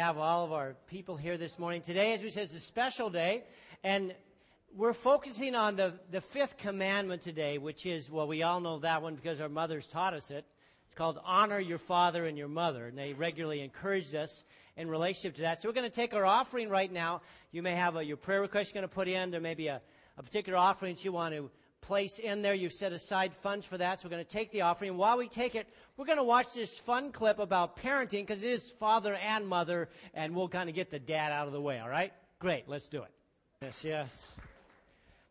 have all of our people here this morning. Today, as we said, is a special day, and we're focusing on the, the fifth commandment today, which is, well, we all know that one because our mothers taught us it. It's called honor your father and your mother, and they regularly encouraged us in relationship to that. So we're going to take our offering right now. You may have a, your prayer request you're going to put in. There may be a, a particular offering you want to place in there. You've set aside funds for that. So we're going to take the offering. While we take it, we're going to watch this fun clip about parenting because it is father and mother, and we'll kind of get the dad out of the way, all right? Great, let's do it. Yes, yes.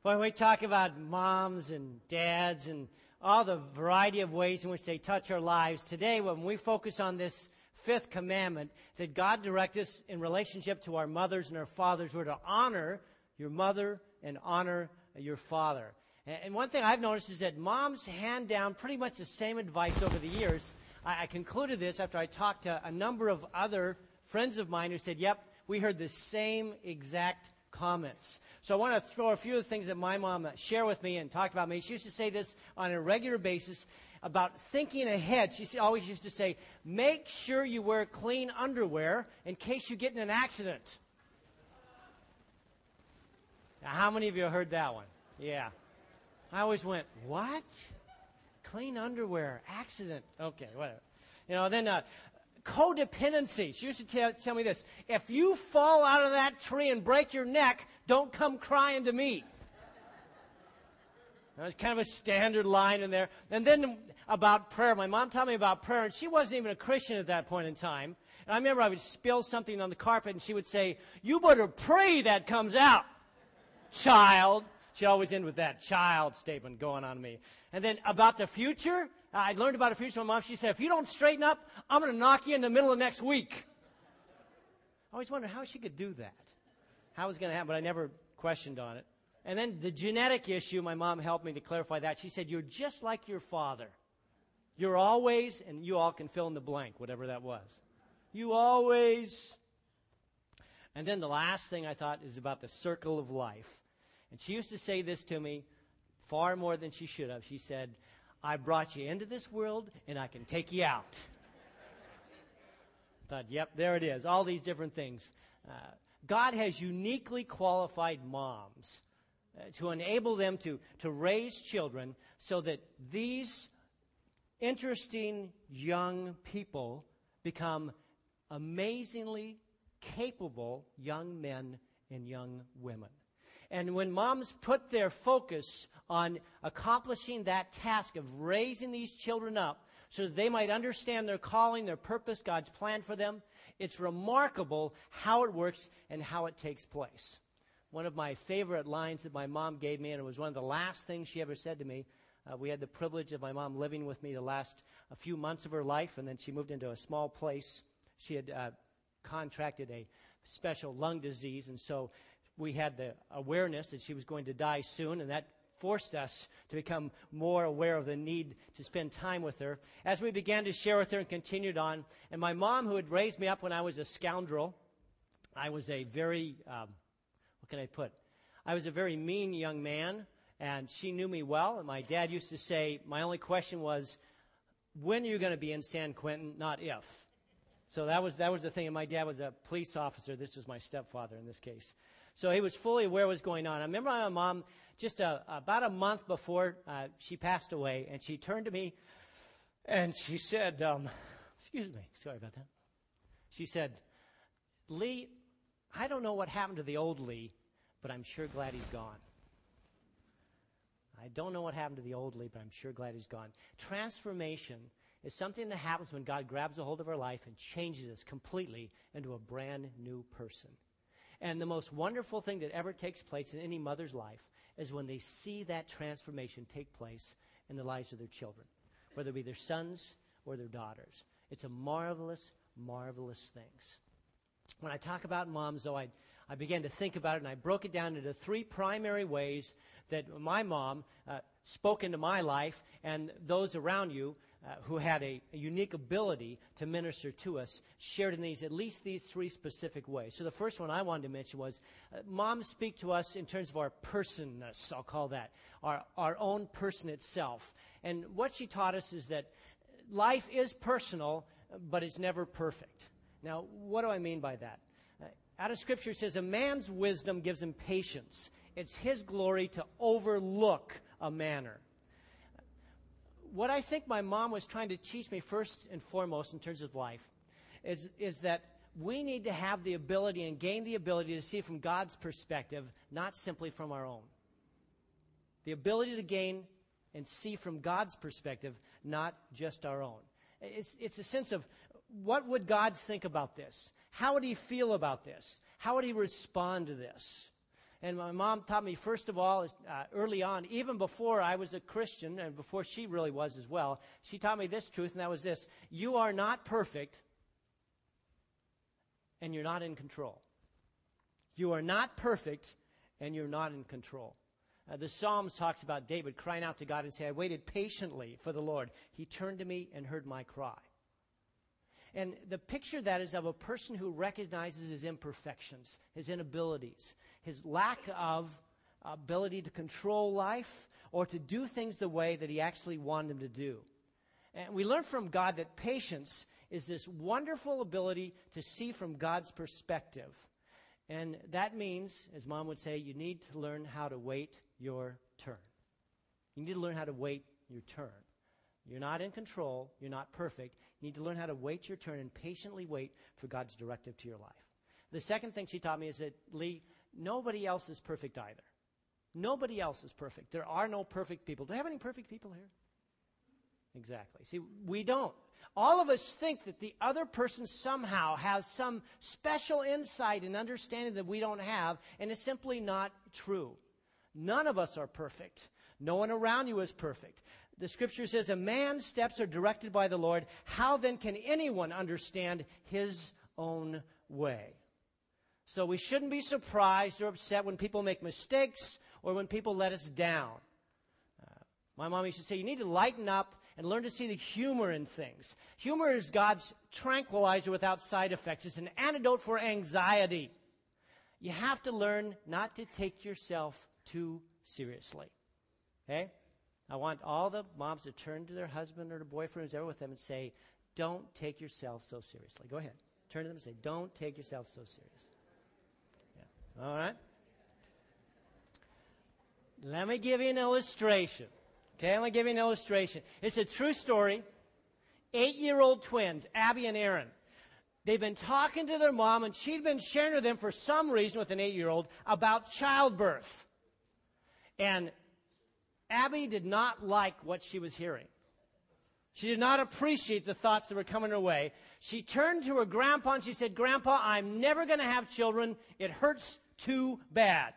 When we talk about moms and dads and all the variety of ways in which they touch our lives, today when we focus on this fifth commandment that God directs us in relationship to our mothers and our fathers, we're to honor your mother and honor your father. And one thing I've noticed is that moms hand down pretty much the same advice over the years. I, concluded this after I talked to a number of other friends of mine who said, yep, we heard the same exact comments. So I want to throw a few of the things that my mom uh, shared with me and talked about me. She used to say this on a regular basis about thinking ahead. She always used to say, make sure you wear clean underwear in case you get in an accident. Now, how many of you heard that one? Yeah. I always went, what? Clean underwear, accident. Okay, whatever. You know, then uh, codependency. She used to tell, tell me this if you fall out of that tree and break your neck, don't come crying to me. That was kind of a standard line in there. And then about prayer. My mom taught me about prayer, and she wasn't even a Christian at that point in time. And I remember I would spill something on the carpet, and she would say, You better pray that comes out, child. She always end with that child statement going on me. And then about the future, I learned about the future from my mom. She said, if you don't straighten up, I'm going to knock you in the middle of next week. I always wondered how she could do that. How it was going to happen, but I never questioned on it. And then the genetic issue, my mom helped me to clarify that. She said, You're just like your father. You're always, and you all can fill in the blank, whatever that was. You always. And then the last thing I thought is about the circle of life. And she used to say this to me far more than she should have. She said, I brought you into this world and I can take you out. Thought, yep, there it is. All these different things. Uh, God has uniquely qualified moms uh, to enable them to, to raise children so that these interesting young people become amazingly capable young men and young women. And when moms put their focus on accomplishing that task of raising these children up so that they might understand their calling, their purpose, God's plan for them, it's remarkable how it works and how it takes place. One of my favorite lines that my mom gave me, and it was one of the last things she ever said to me. Uh, we had the privilege of my mom living with me the last a few months of her life, and then she moved into a small place. She had uh, contracted a special lung disease, and so we had the awareness that she was going to die soon, and that forced us to become more aware of the need to spend time with her. As we began to share with her and continued on, and my mom, who had raised me up when I was a scoundrel, I was a very, um, what can I put? I was a very mean young man, and she knew me well. And my dad used to say, my only question was, when are you going to be in San Quentin, not if. So that was, that was the thing. And my dad was a police officer. This was my stepfather in this case. So he was fully aware what was going on. I remember my mom, just a, about a month before uh, she passed away, and she turned to me and she said, um, Excuse me, sorry about that. She said, Lee, I don't know what happened to the old Lee, but I'm sure glad he's gone. I don't know what happened to the old Lee, but I'm sure glad he's gone. Transformation is something that happens when God grabs a hold of our life and changes us completely into a brand new person. And the most wonderful thing that ever takes place in any mother's life is when they see that transformation take place in the lives of their children, whether it be their sons or their daughters. It's a marvelous, marvelous things. When I talk about moms, though, I, I began to think about it and I broke it down into three primary ways that my mom uh, spoke into my life and those around you uh, who had a, a, unique ability to minister to us shared in these at least these three specific ways. So the first one I wanted to mention was uh, moms speak to us in terms of our personness, I'll call that, our, our own person itself. And what she taught us is that life is personal, but it's never perfect. Now, what do I mean by that? Uh, out of Scripture, says, A man's wisdom gives him patience. It's his glory to overlook a manner. What I think my mom was trying to teach me first and foremost in terms of life is, is that we need to have the ability and gain the ability to see from God's perspective, not simply from our own. The ability to gain and see from God's perspective, not just our own. It's, it's a sense of what would God think about this? How would he feel about this? How would he respond to this? And my mom taught me, first of all, uh, early on, even before I was a Christian and before she really was as well, she taught me this truth, and that was this You are not perfect, and you're not in control. You are not perfect, and you're not in control. Uh, the Psalms talks about David crying out to God and saying, I waited patiently for the Lord. He turned to me and heard my cry. And the picture that is of a person who recognizes his imperfections, his inabilities, his lack of ability to control life or to do things the way that he actually wanted them to do. And we learn from God that patience is this wonderful ability to see from God's perspective. And that means, as mom would say, you need to learn how to wait your turn. You need to learn how to wait your turn. You're not in control. You're not perfect. You need to learn how to wait your turn and patiently wait for God's directive to your life. The second thing she taught me is that, Lee, nobody else is perfect either. Nobody else is perfect. There are no perfect people. Do I have any perfect people here? Exactly. See, we don't. All of us think that the other person somehow has some special insight and understanding that we don't have, and it's simply not true. None of us are perfect. No one around you is perfect. The scripture says, A man's steps are directed by the Lord. How then can anyone understand his own way? So we shouldn't be surprised or upset when people make mistakes or when people let us down. Uh, my mom used to say, You need to lighten up and learn to see the humor in things. Humor is God's tranquilizer without side effects, it's an antidote for anxiety. You have to learn not to take yourself too seriously. Okay? I want all the moms to turn to their husband or their boyfriend who's ever with them and say, Don't take yourself so seriously. Go ahead. Turn to them and say, Don't take yourself so serious. Yeah. All right? Let me give you an illustration. Okay, let me give you an illustration. It's a true story. Eight year old twins, Abby and Aaron. They've been talking to their mom, and she'd been sharing with them for some reason with an eight year old about childbirth. And Abby did not like what she was hearing. She did not appreciate the thoughts that were coming her way. She turned to her grandpa and she said, Grandpa, I'm never going to have children. It hurts too bad.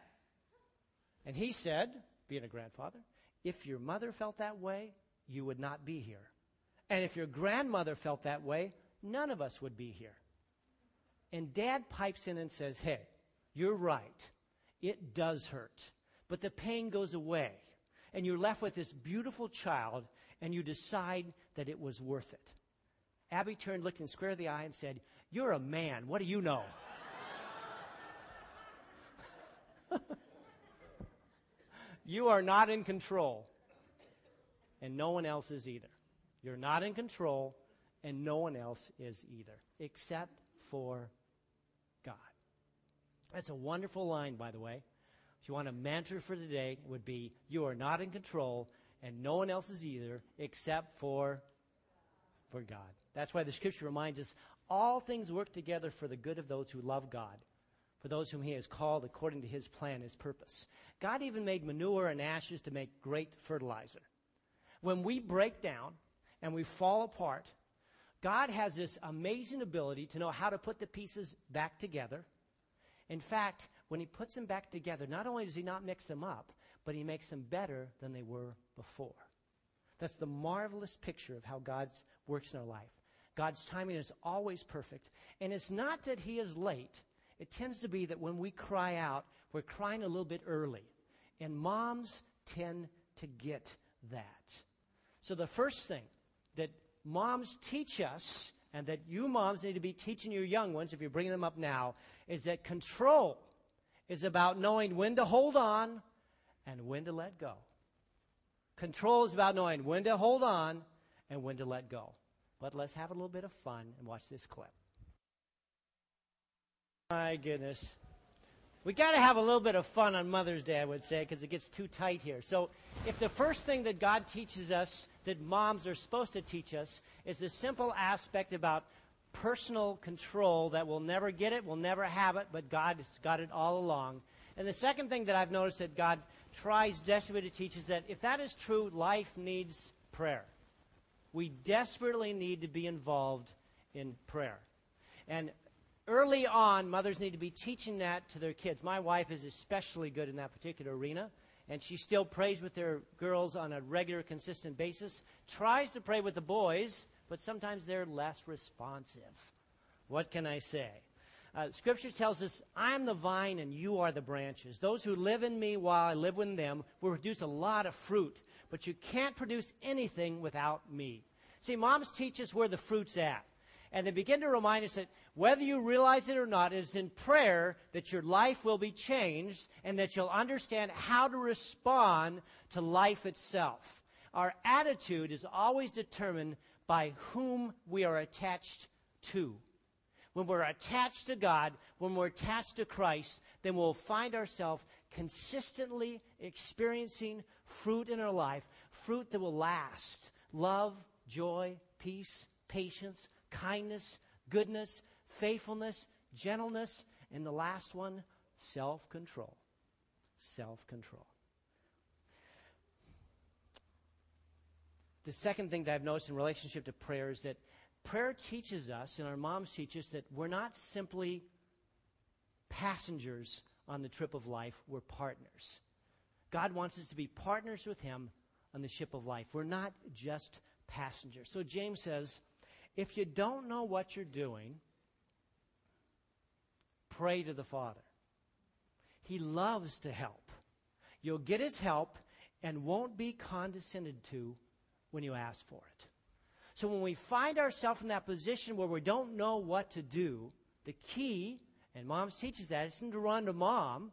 And he said, being a grandfather, if your mother felt that way, you would not be here. And if your grandmother felt that way, none of us would be here. And dad pipes in and says, Hey, you're right. It does hurt. But the pain goes away and you're left with this beautiful child, and you decide that it was worth it. Abby turned, looked him square in the eye, and said, You're a man. What do you know? you are not in control, and no one else is either. You're not in control, and no one else is either, except for God. That's a wonderful line, by the way. If you want a mantra for today, would be you are not in control and no one else is either except for for God. That's why the scripture reminds us all things work together for the good of those who love God, for those whom he has called according to his plan, his purpose. God even made manure and ashes to make great fertilizer. When we break down and we fall apart, God has this amazing ability to know how to put the pieces back together. In fact, when he puts them back together, not only does he not mix them up, but he makes them better than they were before. That's the marvelous picture of how God works in our life. God's timing is always perfect. And it's not that he is late. It tends to be that when we cry out, we're crying a little bit early. And moms tend to get that. So the first thing that moms teach us, and that you moms need to be teaching your young ones, if you're bringing them up now, is that control is about knowing when to hold on and when to let go. Control is about knowing when to hold on and when to let go. But let's have a little bit of fun and watch this clip. My goodness. We got to have a little bit of fun on Mother's Day, I would say, because it gets too tight here. So, if the first thing that God teaches us, that moms are supposed to teach us, is the simple aspect about personal control that we'll never get it, we'll never have it, but God has got it all along. And the second thing that I've noticed that God tries desperately to teach is that if that is true, life needs prayer. We desperately need to be involved in prayer. And early on, mothers need to be teaching that to their kids. My wife is especially good in that particular arena, and she still prays with their girls on a regular, consistent basis. Tries to pray with the boys, but sometimes they're less responsive. What can I say? Uh, scripture tells us, I am the vine and you are the branches. Those who live in me while I live in them will produce a lot of fruit, but you can't produce anything without me. See, moms teach us where the fruit's at. And they begin to remind us that whether you realize it or not, it is in prayer that your life will be changed and that you'll understand how to respond to life itself. Our attitude is always determined by whom we are attached to. When we're attached to God, when we're attached to Christ, then we'll find ourselves consistently experiencing fruit in our life, fruit that will last love, joy, peace, patience, kindness, goodness, faithfulness, gentleness, and the last one, self control. Self control. The second thing that I've noticed in relationship to prayer is that prayer teaches us, and our moms teach us, that we're not simply passengers on the trip of life, we're partners. God wants us to be partners with Him on the ship of life. We're not just passengers. So James says, if you don't know what you're doing, pray to the Father. He loves to help. You'll get His help and won't be condescended to when you ask for it. So when we find ourselves in that position where we don't know what to do, the key, and mom teaches that, isn't to run to mom,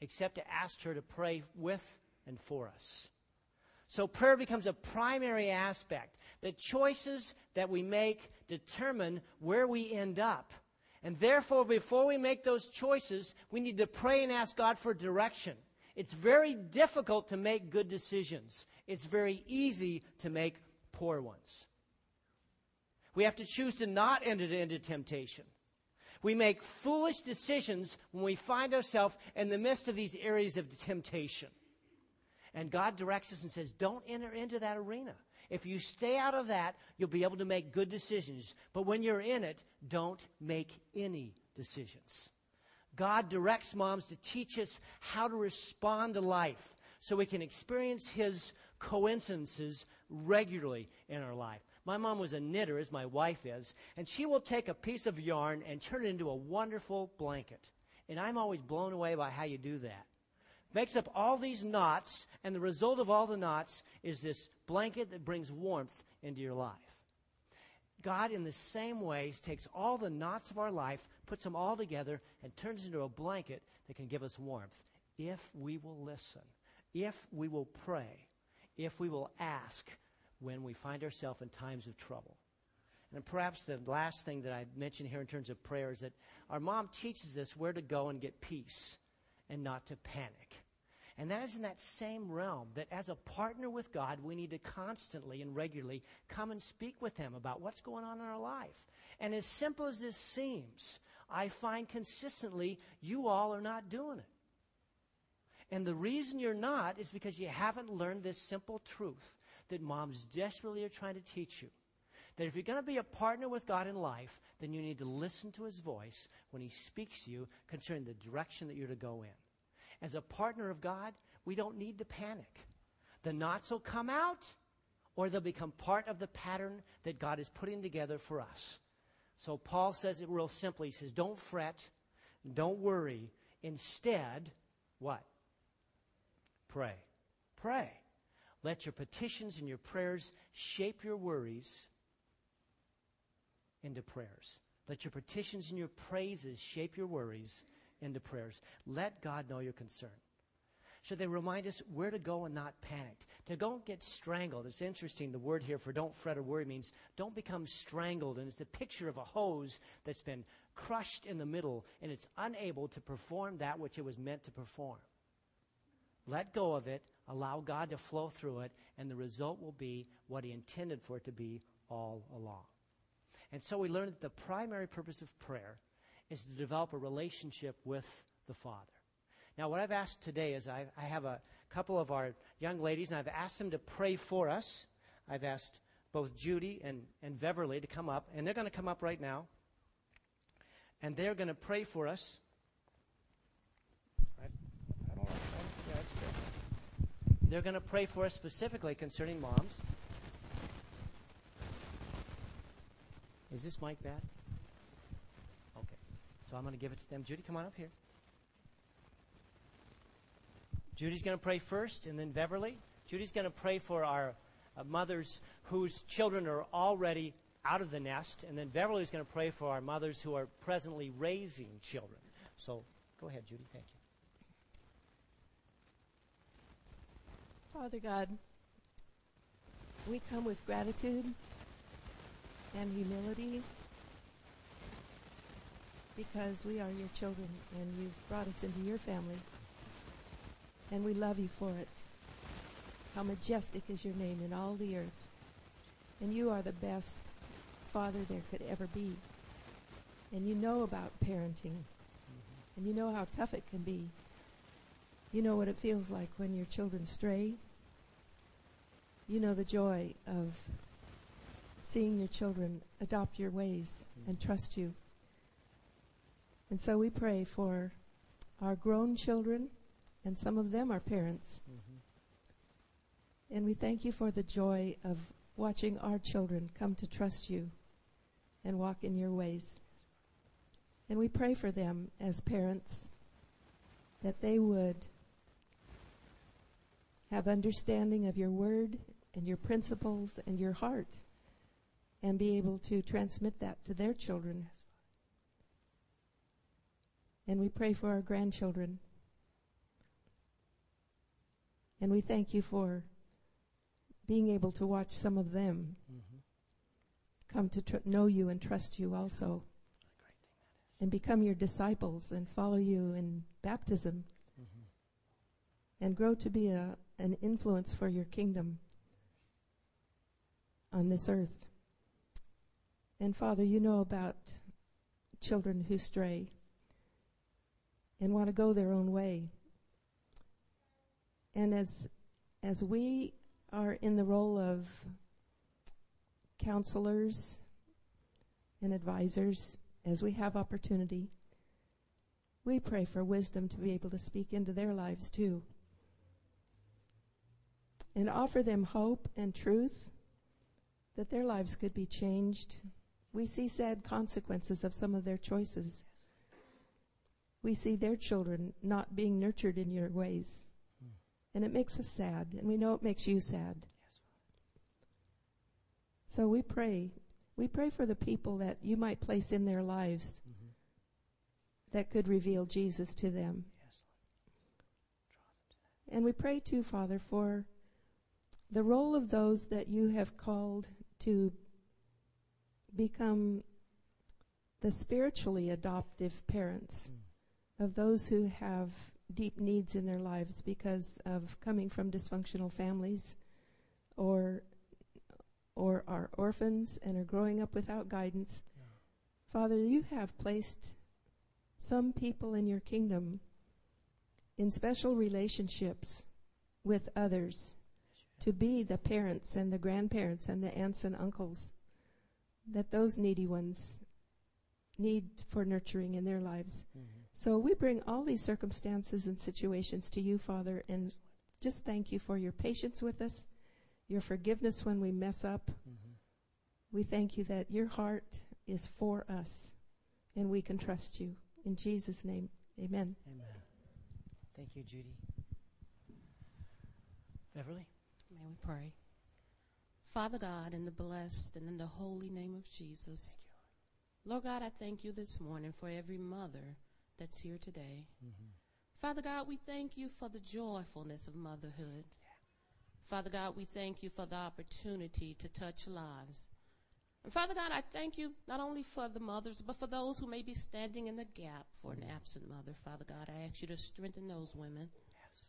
except to ask her to pray with and for us. So prayer becomes a primary aspect. The choices that we make determine where we end up. And therefore, before we make those choices, we need to pray and ask God for direction. It's very difficult to make good decisions. It's very easy to make poor ones. We have to choose to not enter into temptation. We make foolish decisions when we find ourselves in the midst of these areas of temptation. And God directs us and says, don't enter into that arena. If you stay out of that, you'll be able to make good decisions. But when you're in it, don't make any decisions. God directs moms to teach us how to respond to life so we can experience His coincidences regularly in our life. My mom was a knitter, as my wife is, and she will take a piece of yarn and turn it into a wonderful blanket. And I'm always blown away by how you do that makes up all these knots, and the result of all the knots is this blanket that brings warmth into your life. God, in the same ways, takes all the knots of our life, puts them all together, and turns into a blanket that can give us warmth if we will listen, if we will pray, if we will ask when we find ourselves in times of trouble. And perhaps the last thing that I mentioned here in terms of prayer is that our mom teaches us where to go and get peace and not to panic. And that is in that same realm that as a partner with God, we need to constantly and regularly come and speak with Him about what's going on in our life. And as simple as this seems, I find consistently you all are not doing it. And the reason you're not is because you haven't learned this simple truth that moms desperately are trying to teach you. That if you're going to be a partner with God in life, then you need to listen to His voice when He speaks to you concerning the direction that you're to go in. As a partner of God, we don't need to panic. The knots will come out, or they'll become part of the pattern that God is putting together for us. So Paul says it real simply. He says, Don't fret, don't worry. Instead, what? Pray. Pray. Let your petitions and your prayers shape your worries into prayers. Let your petitions and your praises shape your worries into prayers. Let God know your concern. Should they remind us where to go and not panic? To don't get strangled. It's interesting, the word here for don't fret or worry means don't become strangled. And it's a picture of a hose that's been crushed in the middle and it's unable to perform that which it was meant to perform. Let go of it, allow God to flow through it, and the result will be what He intended for it to be all along. And so we learn that the primary purpose of prayer is to develop a relationship with the Father. Now, what I've asked today is I, I have a couple of our young ladies, and I've asked them to pray for us. I've asked both Judy and, and Beverly to come up, and they're going to come up right now. And they're going to pray for us. They're going to pray for us specifically concerning moms. Is this mic bad? Okay. So I'm going to give it to them. Judy, come on up here. Judy's going to pray first, and then Beverly. Judy's going to pray for our uh, mothers whose children are already out of the nest, and then Beverly's going to pray for our mothers who are presently raising children. So go ahead, Judy. Thank you. Father God, we come with gratitude and humility because we are your children and you've brought us into your family. And we love you for it. How majestic is your name in all the earth. And you are the best father there could ever be. And you know about parenting. Mm-hmm. And you know how tough it can be. You know what it feels like when your children stray. You know the joy of seeing your children adopt your ways mm-hmm. and trust you. And so we pray for our grown children, and some of them are parents. Mm-hmm. And we thank you for the joy of watching our children come to trust you and walk in your ways. And we pray for them as parents that they would have understanding of your word and your principles and your heart and be able to transmit that to their children. And we pray for our grandchildren. And we thank you for being able to watch some of them mm-hmm. come to tr- know you and trust you also. And become your disciples and follow you in baptism. Mm-hmm. And grow to be a, an influence for your kingdom on this earth. And Father, you know about children who stray and want to go their own way. And as as we are in the role of counselors and advisors, as we have opportunity, we pray for wisdom to be able to speak into their lives too. And offer them hope and truth that their lives could be changed we see sad consequences of some of their choices. We see their children not being nurtured in your ways. And it makes us sad, and we know it makes you sad. Yes. So we pray. We pray for the people that you might place in their lives mm-hmm. that could reveal Jesus to them. Yes. them to And we pray too, Father, for the role of those that you have called to become the spiritually adoptive parents mm. of those who have deep needs in their lives because of coming from dysfunctional families or or are orphans and are growing up without guidance. Yeah. Father, you have placed some people in your kingdom in special relationships with others to be the parents and the grandparents and the aunts and uncles that those needy ones need for nurturing in their lives. Mm-hmm. So we bring all these circumstances and situations to you, Father, and just thank you for your patience with us, your forgiveness when we mess up. Mm-hmm. We thank you that your heart is for us, and we can trust you. In Jesus' name, amen. Amen. Thank you, Judy. Beverly? May we pray? Father God, in the blessed and in the holy name of Jesus, Lord God, I thank you this morning for every mother that's here today. Mm-hmm. Father God, we thank you for the joyfulness of motherhood. Yeah. Father God, we thank you for the opportunity to touch lives. And Father God, I thank you not only for the mothers, but for those who may be standing in the gap for an absent mother. Father God, I ask you to strengthen those women. Yes.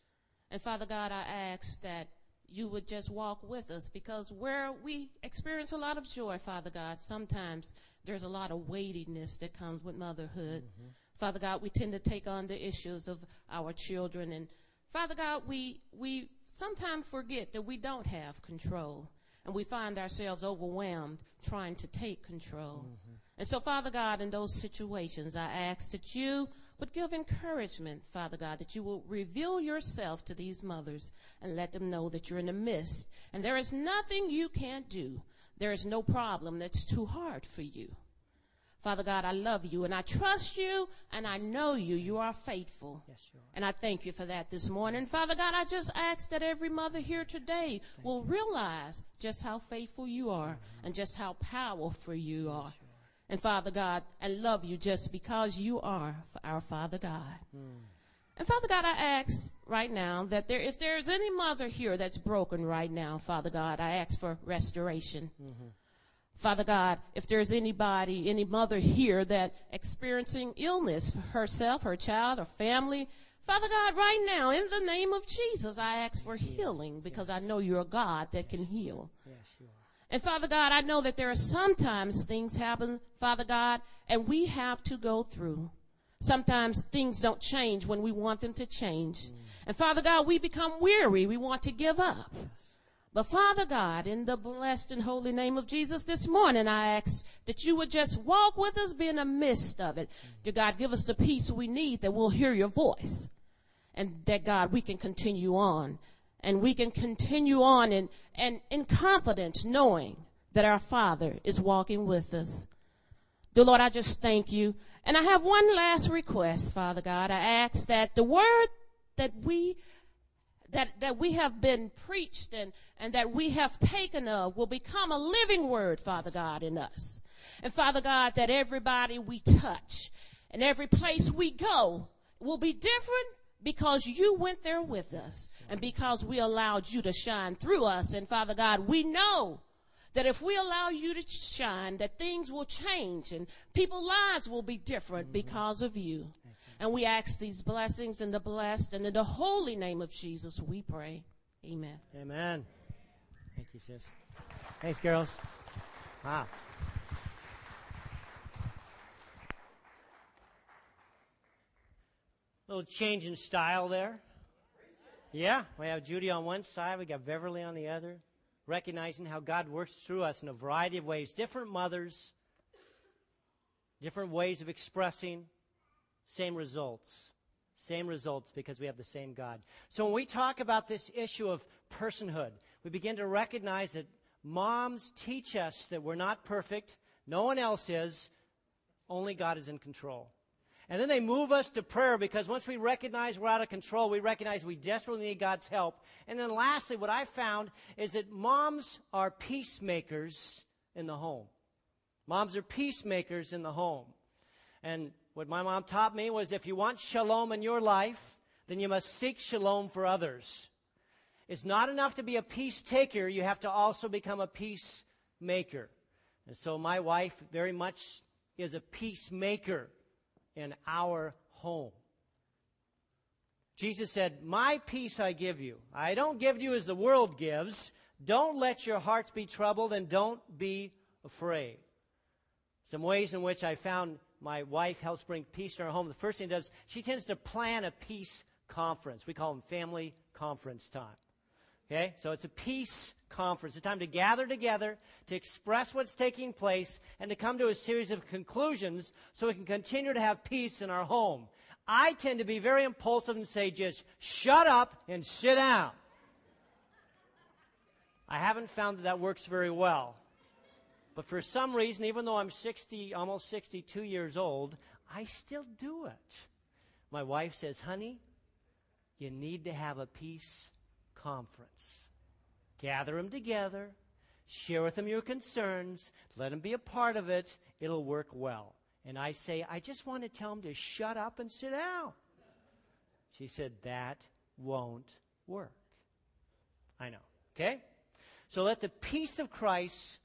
And Father God, I ask that you would just walk with us because where we experience a lot of joy, Father God, sometimes there's a lot of weightiness that comes with motherhood. Mm-hmm. Father God, we tend to take on the issues of our children and Father God, we we sometimes forget that we don't have control and we find ourselves overwhelmed trying to take control. Mm-hmm. And so, Father God, in those situations, I ask that you would give encouragement, Father God, that you will reveal yourself to these mothers and let them know that you're in the midst. And there is nothing you can't do. There is no problem that's too hard for you. Father God, I love you and I trust you and I know you. You are faithful. Yes, you are. And I thank you for that this morning. Father God, I just ask that every mother here today will realize just how faithful you are and just how powerful you are. And Father God, I love you just because you are our Father God. Hmm. And Father God, I ask right now that there, if there is any mother here that's broken right now, Father God, I ask for restoration. Mm-hmm. Father God, if there's anybody, any mother here that experiencing illness for herself, her child, or family, Father God, right now, in the name of Jesus, I ask for healing because I know you're a God that can heal. Yes, you are. And Father God, I know that there are sometimes things happen, Father God, and we have to go through. Sometimes things don't change when we want them to change. Mm. And Father God, we become weary. We want to give up. But Father God, in the blessed and holy name of Jesus this morning, I ask that you would just walk with us, be in the midst of it. Dear God, give us the peace we need that we'll hear your voice. And that God, we can continue on. And we can continue on in, in confidence knowing that our Father is walking with us. Dear Lord, I just thank you. And I have one last request, Father God. I ask that the word that we that, that we have been preached and, and that we have taken of will become a living word, Father God, in us. And Father God, that everybody we touch and every place we go will be different because you went there with us and because we allowed you to shine through us. And Father God, we know that if we allow you to shine, that things will change and people's lives will be different mm-hmm. because of you. And we ask these blessings in the blessed and in the holy name of Jesus, we pray. Amen. Amen. Thank you, sis. Thanks, girls. Wow. Little change in style there. Yeah, we have Judy on one side, we got Beverly on the other, recognizing how God works through us in a variety of ways. Different mothers, different ways of expressing, same results. Same results because we have the same God. So when we talk about this issue of personhood, we begin to recognize that moms teach us that we're not perfect, no one else is, only God is in control. And then they move us to prayer because once we recognize we're out of control, we recognize we desperately need God's help. And then lastly, what I found is that moms are peacemakers in the home. Moms are peacemakers in the home. And what my mom taught me was if you want shalom in your life, then you must seek shalom for others. It's not enough to be a peace taker, you have to also become a peacemaker. And so my wife very much is a peacemaker in our home. Jesus said, My peace I give you. I don't give you as the world gives. Don't let your hearts be troubled and don't be afraid. Some ways in which I found my wife helps bring peace to our home. The first thing she does, she tends to plan a peace conference. We call them family conference time. Okay? So it's a peace conference, a time to gather together, to express what's taking place, and to come to a series of conclusions so we can continue to have peace in our home. I tend to be very impulsive and say, just shut up and sit down. I haven't found that that works very well. But for some reason, even though I'm 60, almost 62 years old, I still do it. My wife says, honey, you need to have a peace conference. Gather them together, share with them your concerns, let them be a part of it. It'll work well. And I say, I just want to tell them to shut up and sit down. She said, that won't work. I know. Okay? So let the peace of Christ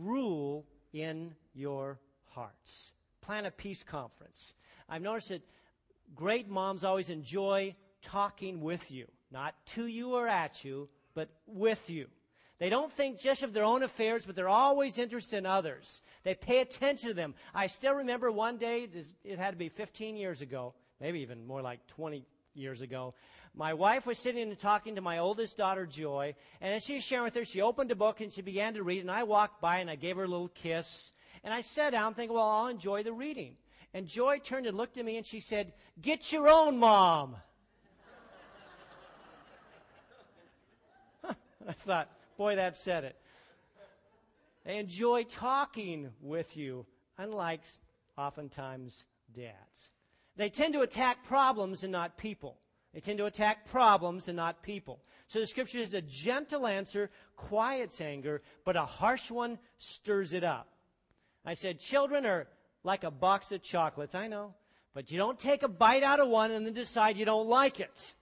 rule in your hearts. Plan a peace conference. I've noticed that great moms always enjoy talking with you, not to you or at you, but with you. They don't think just of their own affairs, but they're always interested in others. They pay attention to them. I still remember one day, it had to be 15 years ago, maybe even more like 20 years ago. My wife was sitting and talking to my oldest daughter, Joy, and as she was sharing with her, she opened a book and she began to read, and I walked by and I gave her a little kiss, and I sat down thinking, well, I'll enjoy the reading. And Joy turned and looked at me and she said, Get your own mom. I thought, boy, that said it. They enjoy talking with you, unlike oftentimes dads. They tend to attack problems and not people. They tend to attack problems and not people. So the scripture is a gentle answer quiets anger, but a harsh one stirs it up. I said, children are like a box of chocolates. I know. But you don't take a bite out of one and then decide you don't like it.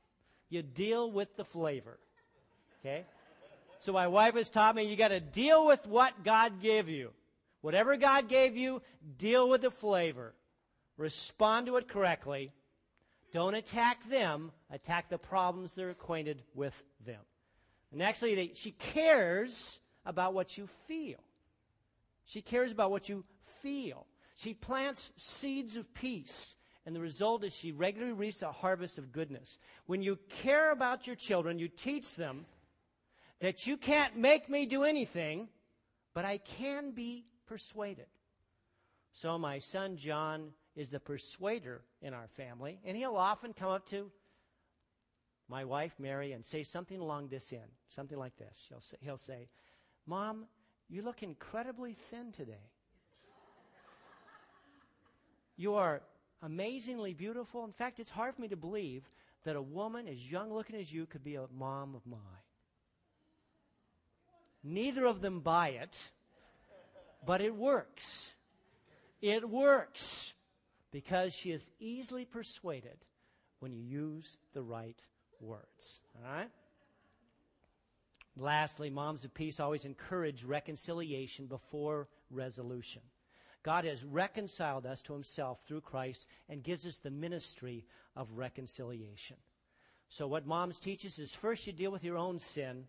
You deal with the flavor. Okay? So my wife has taught me you got to deal with what God gave you. Whatever God gave you, deal with the flavor. Respond to it correctly. Don't attack them. Attack the problems that are acquainted with them. And actually, they, she cares about what you feel. She cares about what you feel. She plants seeds of peace. And the result is she regularly reaps a harvest of goodness. When you care about your children, you teach them that you can't make me do anything, but I can be persuaded. So my son John is the persuader in our family, and he'll often come up to my wife Mary and say something along this end, something like this. He'll say, he'll say Mom, you look incredibly thin today. you are amazingly beautiful. In fact, it's hard for me to believe that a woman as young looking as you could be a mom of mine. Neither of them buy it, but it works. It works because she is easily persuaded when you use the right words. All right? Lastly, moms of peace always encourage reconciliation before resolution. God has reconciled us to himself through Christ and gives us the ministry of reconciliation. So, what moms teach us is first you deal with your own sin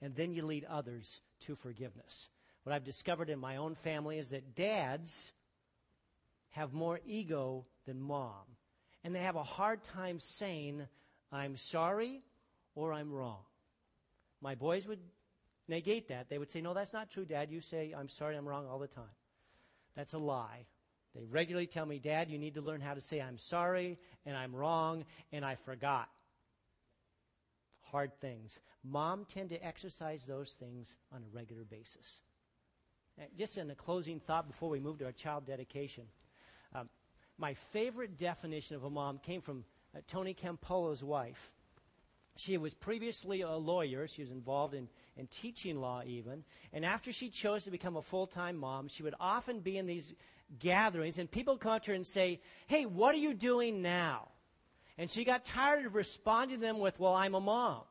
and then you lead others to forgiveness. What I've discovered in my own family is that dads have more ego than mom, and they have a hard time saying, I'm sorry or I'm wrong. My boys would negate that. They would say, No, that's not true, Dad. You say, I'm sorry, I'm wrong all the time. That's a lie. They regularly tell me, Dad, you need to learn how to say, I'm sorry and I'm wrong and I forgot hard things. Mom tend to exercise those things on a regular basis. Eh, just in a closing thought before we move to our child dedication. My favorite definition of a mom came from uh, Tony Campolo's wife. She was previously a lawyer. She was involved in, in teaching law, even. And after she chose to become a full time mom, she would often be in these gatherings, and people come to her and say, Hey, what are you doing now? And she got tired of responding to them with, Well, I'm a mom.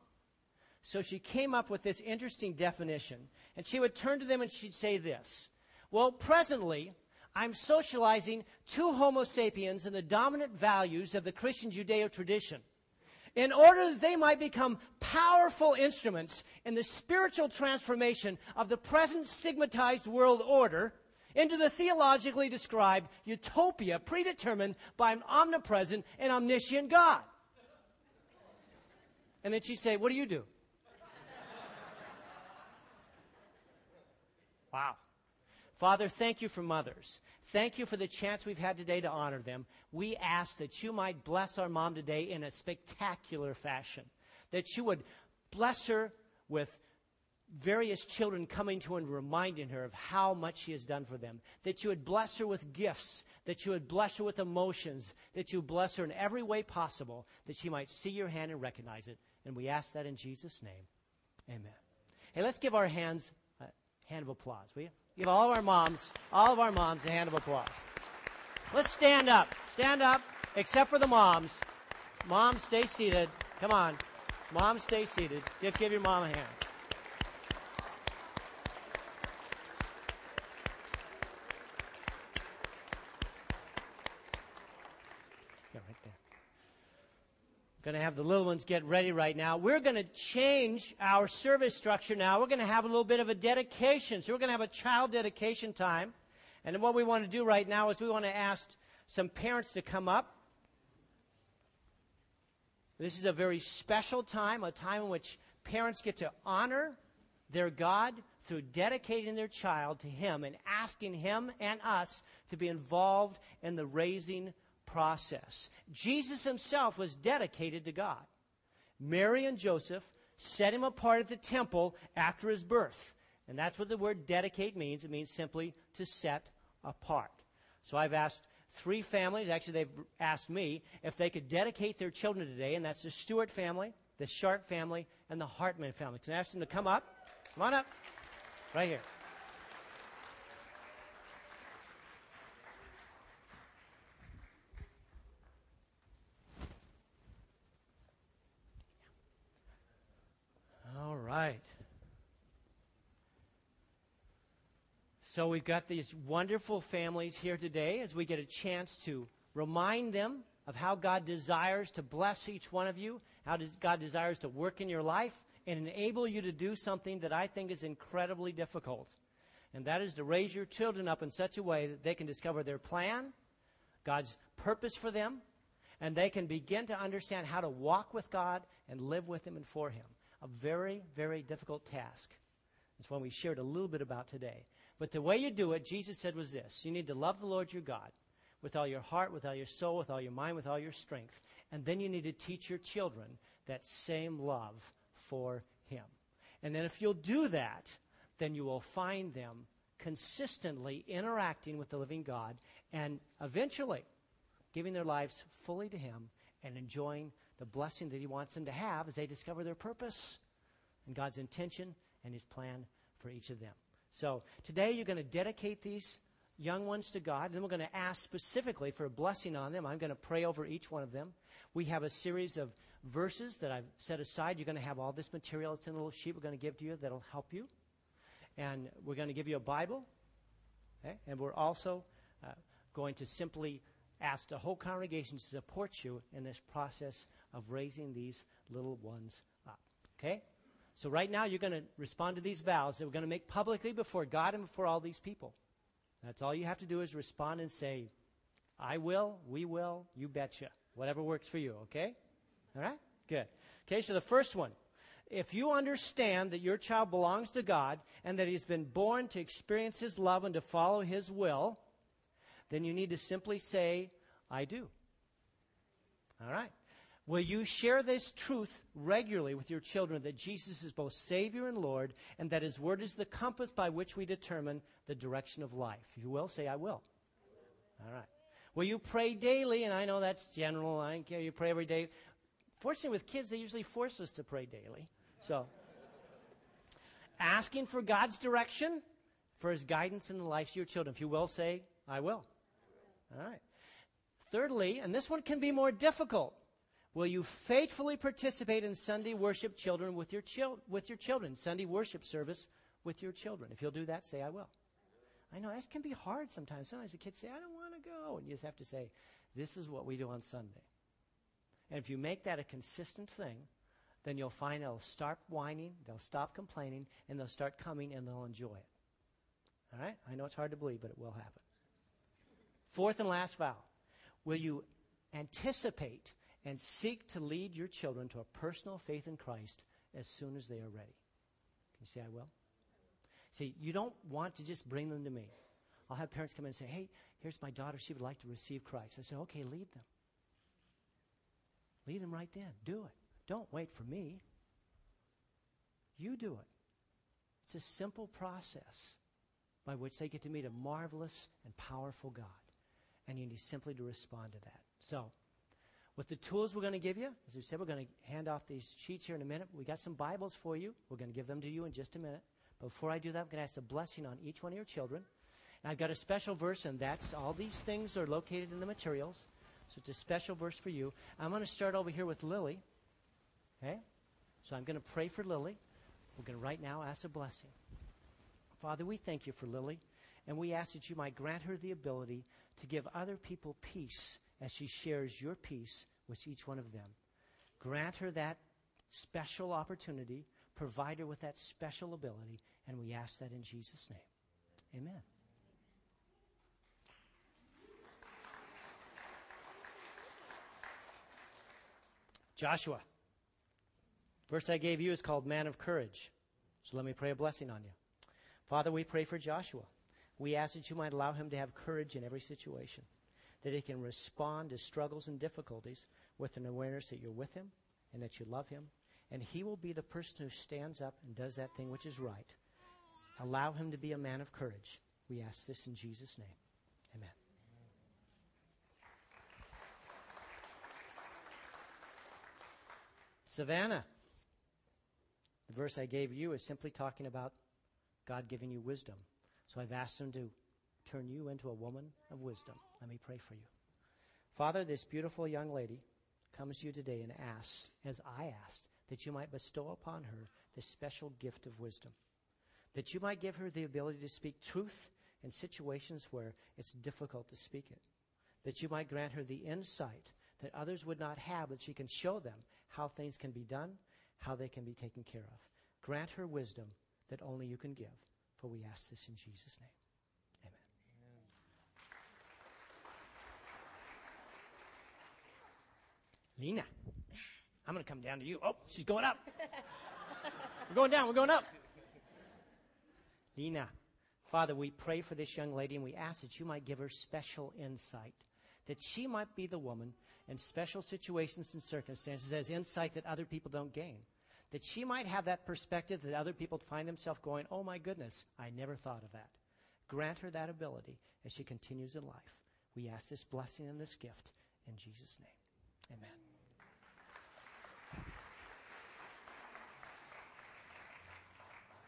So she came up with this interesting definition. And she would turn to them and she'd say this Well, presently, I'm socializing two Homo sapiens in the dominant values of the Christian Judeo tradition in order that they might become powerful instruments in the spiritual transformation of the present stigmatized world order into the theologically described utopia predetermined by an omnipresent and omniscient God. And then she'd say, What do you do? wow. Father, thank you for mothers. Thank you for the chance we've had today to honor them. We ask that you might bless our mom today in a spectacular fashion, that you would bless her with various children coming to her and reminding her of how much she has done for them. That you would bless her with gifts, that you would bless her with emotions, that you bless her in every way possible, that she might see your hand and recognize it. And we ask that in Jesus' name. Amen. Hey, let's give our hands a hand of applause, will you? Give all of our moms, all of our moms a hand of applause. Let's stand up. Stand up, except for the moms. Moms, stay seated. Come on. Moms, stay seated. Give, give your mom a hand. Going to have the little ones get ready right now. We're going to change our service structure now. We're going to have a little bit of a dedication. So we're going to have a child dedication time. And what we want to do right now is we want to ask some parents to come up. This is a very special time, a time in which parents get to honor their God through dedicating their child to Him and asking Him and us to be involved in the raising process. Jesus himself was dedicated to God. Mary and Joseph set him apart at the temple after his birth. And that's what the word dedicate means. It means simply to set apart. So I've asked three families, actually, they've asked me if they could dedicate their children today, and that's the Stewart family, the Sharp family, and the Hartman family. Can I ask them to come up? Come on up. Right here. right. So we've got these wonderful families here today as we get a chance to remind them of how God desires to bless each one of you, how God desires to work in your life and enable you to do something that I think is incredibly difficult. And that is to raise your children up in such a way that they can discover their plan, God's purpose for them, and they can begin to understand how to walk with God and live with Him and for Him a very, very difficult task. That's one we shared a little bit about today. But the way you do it, Jesus said, was this you need to love the Lord your God with all your heart, with all your soul, with all your mind, with all your strength. And then you need to teach your children that same love for Him. And then if you'll do that, then you will find them consistently interacting with the living God and eventually giving their lives fully to Him and enjoying the blessing that He wants them to have as they discover their purpose and God's intention and His plan for each of them. So today you're going to dedicate these young ones to God, and then we're going to ask specifically for a blessing on them. I'm going to pray over each one of them. We have a series of verses that I've set aside. You're going to have all this material. It's in a little sheet we're going to give to you that'll help you. And we're going to give you a Bible. Okay? And we're also uh, going to simply ask the whole congregation to support you in this process of raising these little ones up. Okay? So, right now, you're going to respond to these vows that we're going to make publicly before God and before all these people. That's all you have to do is respond and say, I will, we will, you betcha. Whatever works for you, okay? All right? Good. Okay, so the first one. If you understand that your child belongs to God and that he's been born to experience his love and to follow his will, then you need to simply say, I do. All right. Will you share this truth regularly with your children that Jesus is both Savior and Lord, and that His Word is the compass by which we determine the direction of life? If you will, say, I will. All right. Will you pray daily? And I know that's general. I don't care. You pray every day. Fortunately, with kids, they usually force us to pray daily. So, asking for God's direction, for His guidance in the lives of your children. If you will, say, I will. All right. Thirdly, and this one can be more difficult. Will you faithfully participate in Sunday worship children with your, chil- with your children, Sunday worship service with your children? If you'll do that, say, I will. I know that can be hard sometimes. Sometimes the kids say, I don't want to go. And you just have to say, this is what we do on Sunday. And if you make that a consistent thing, then you'll find they'll start whining, they'll stop complaining, and they'll start coming and they'll enjoy it. All right? I know it's hard to believe, but it will happen. Fourth and last vow. Will you anticipate and seek to lead your children to a personal faith in Christ as soon as they are ready. Can you say, I will? See, you don't want to just bring them to me. I'll have parents come in and say, Hey, here's my daughter. She would like to receive Christ. I say, Okay, lead them. Lead them right then. Do it. Don't wait for me. You do it. It's a simple process by which they get to meet a marvelous and powerful God. And you need simply to respond to that. So, with the tools we're going to give you, as we said, we're going to hand off these sheets here in a minute. We got some Bibles for you. We're going to give them to you in just a minute. Before I do that, I'm going to ask a blessing on each one of your children. And I've got a special verse, and that's all these things are located in the materials. So it's a special verse for you. I'm going to start over here with Lily. Okay? So I'm going to pray for Lily. We're going to right now ask a blessing. Father, we thank you for Lily, and we ask that you might grant her the ability to give other people peace as she shares your peace with each one of them. Grant her that special opportunity, provide her with that special ability, and we ask that in Jesus' name. Amen. Joshua. Verse I gave you is called Man of Courage. So let me pray a blessing on you. Father, we pray for Joshua. We ask that you might allow him to have courage in every situation, that he can respond to struggles and difficulties with an awareness that you're with him and that you love him. And he will be the person who stands up and does that thing which is right. Allow him to be a man of courage. We ask this in Jesus' name. Amen. Savannah. The verse I gave you is simply talking about God giving you wisdom. So I've asked him to turn you into a woman of wisdom. Let me pray for you. Father, this beautiful young lady comes to you today and asks, as I asked, that you might bestow upon her this special gift of wisdom. That you might give her the ability to speak truth in situations where it's difficult to speak it. That you might grant her the insight that others would not have, that she can show them how things can be done, how they can be taken care of. Grant her wisdom that only you can give, for we ask this in Jesus' name. Lena, I'm going to come down to you. Oh, she's going up. we're going down. We're going up. Lena, Father, we pray for this young lady and we ask that you might give her special insight, that she might be the woman in special situations and circumstances as insight that other people don't gain. That she might have that perspective that other people find themselves going, oh my goodness, I never thought of that. Grant her that ability as she continues in life. We ask this blessing and this gift in Jesus' name. Amen.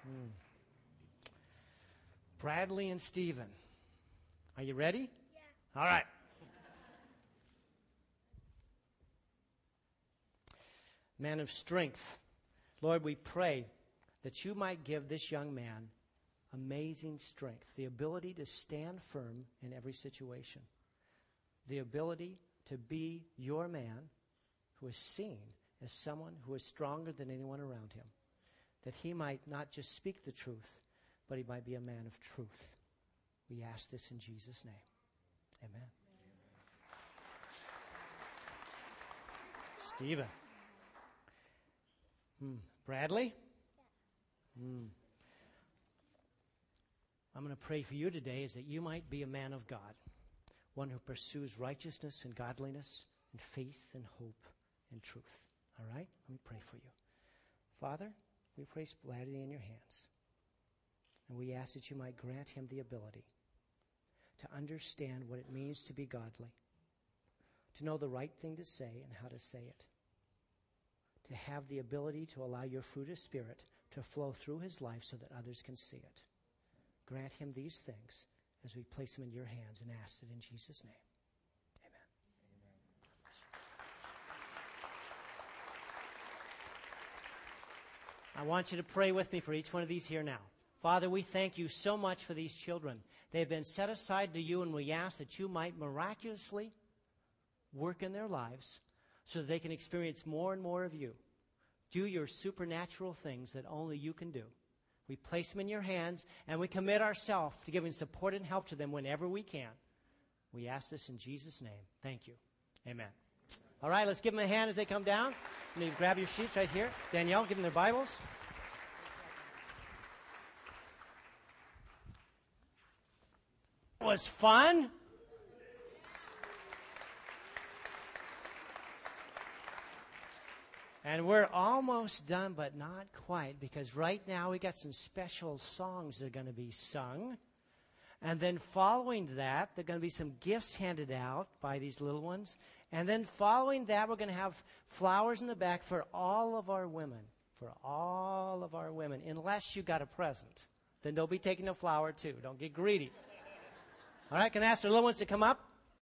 Hmm. Bradley and Stephen. Are you ready? Yeah. All right. Man of strength. Lord, we pray that you might give this young man amazing strength, the ability to stand firm in every situation, the ability to be your man who is seen as someone who is stronger than anyone around him, that he might not just speak the truth, but he might be a man of truth. We ask this in Jesus' name. Amen. Stephen. Hmm. Bradley? Hmm. I'm going to pray for you today is that you might be a man of God, one who pursues righteousness and godliness and faith and hope and truth. All right? Let me pray for you. Father, we place Bradley in your hands. And we ask that you might grant him the ability to understand what it means to be godly, to know the right thing to say and how to say it, to have the ability to allow your fruit of Spirit to flow through his life so that others can see it. Grant him these things as we place him in your hands and ask it in Jesus' name. I want you to pray with me for each one of these here now. Father, we thank you so much for these children. They have been set aside to you, and we ask that you might miraculously work in their lives so that they can experience more and more of you. Do your supernatural things that only you can do. We place them in your hands, and we commit ourselves to giving support and help to them whenever we can. We ask this in Jesus' name. Thank you. Amen. All right, let's give them a hand as they come down. You grab your sheets right here. Danielle, give them their Bibles. It was fun. And we're almost done, but not quite, because right now we got some special songs that are going to be sung. And then following that, there are going to be some gifts handed out by these little ones. And then following that, we're going to have flowers in the back for all of our women. For all of our women. Unless you got a present. Then don't be taking a flower too. Don't get greedy. All right, can I ask the little ones to come up?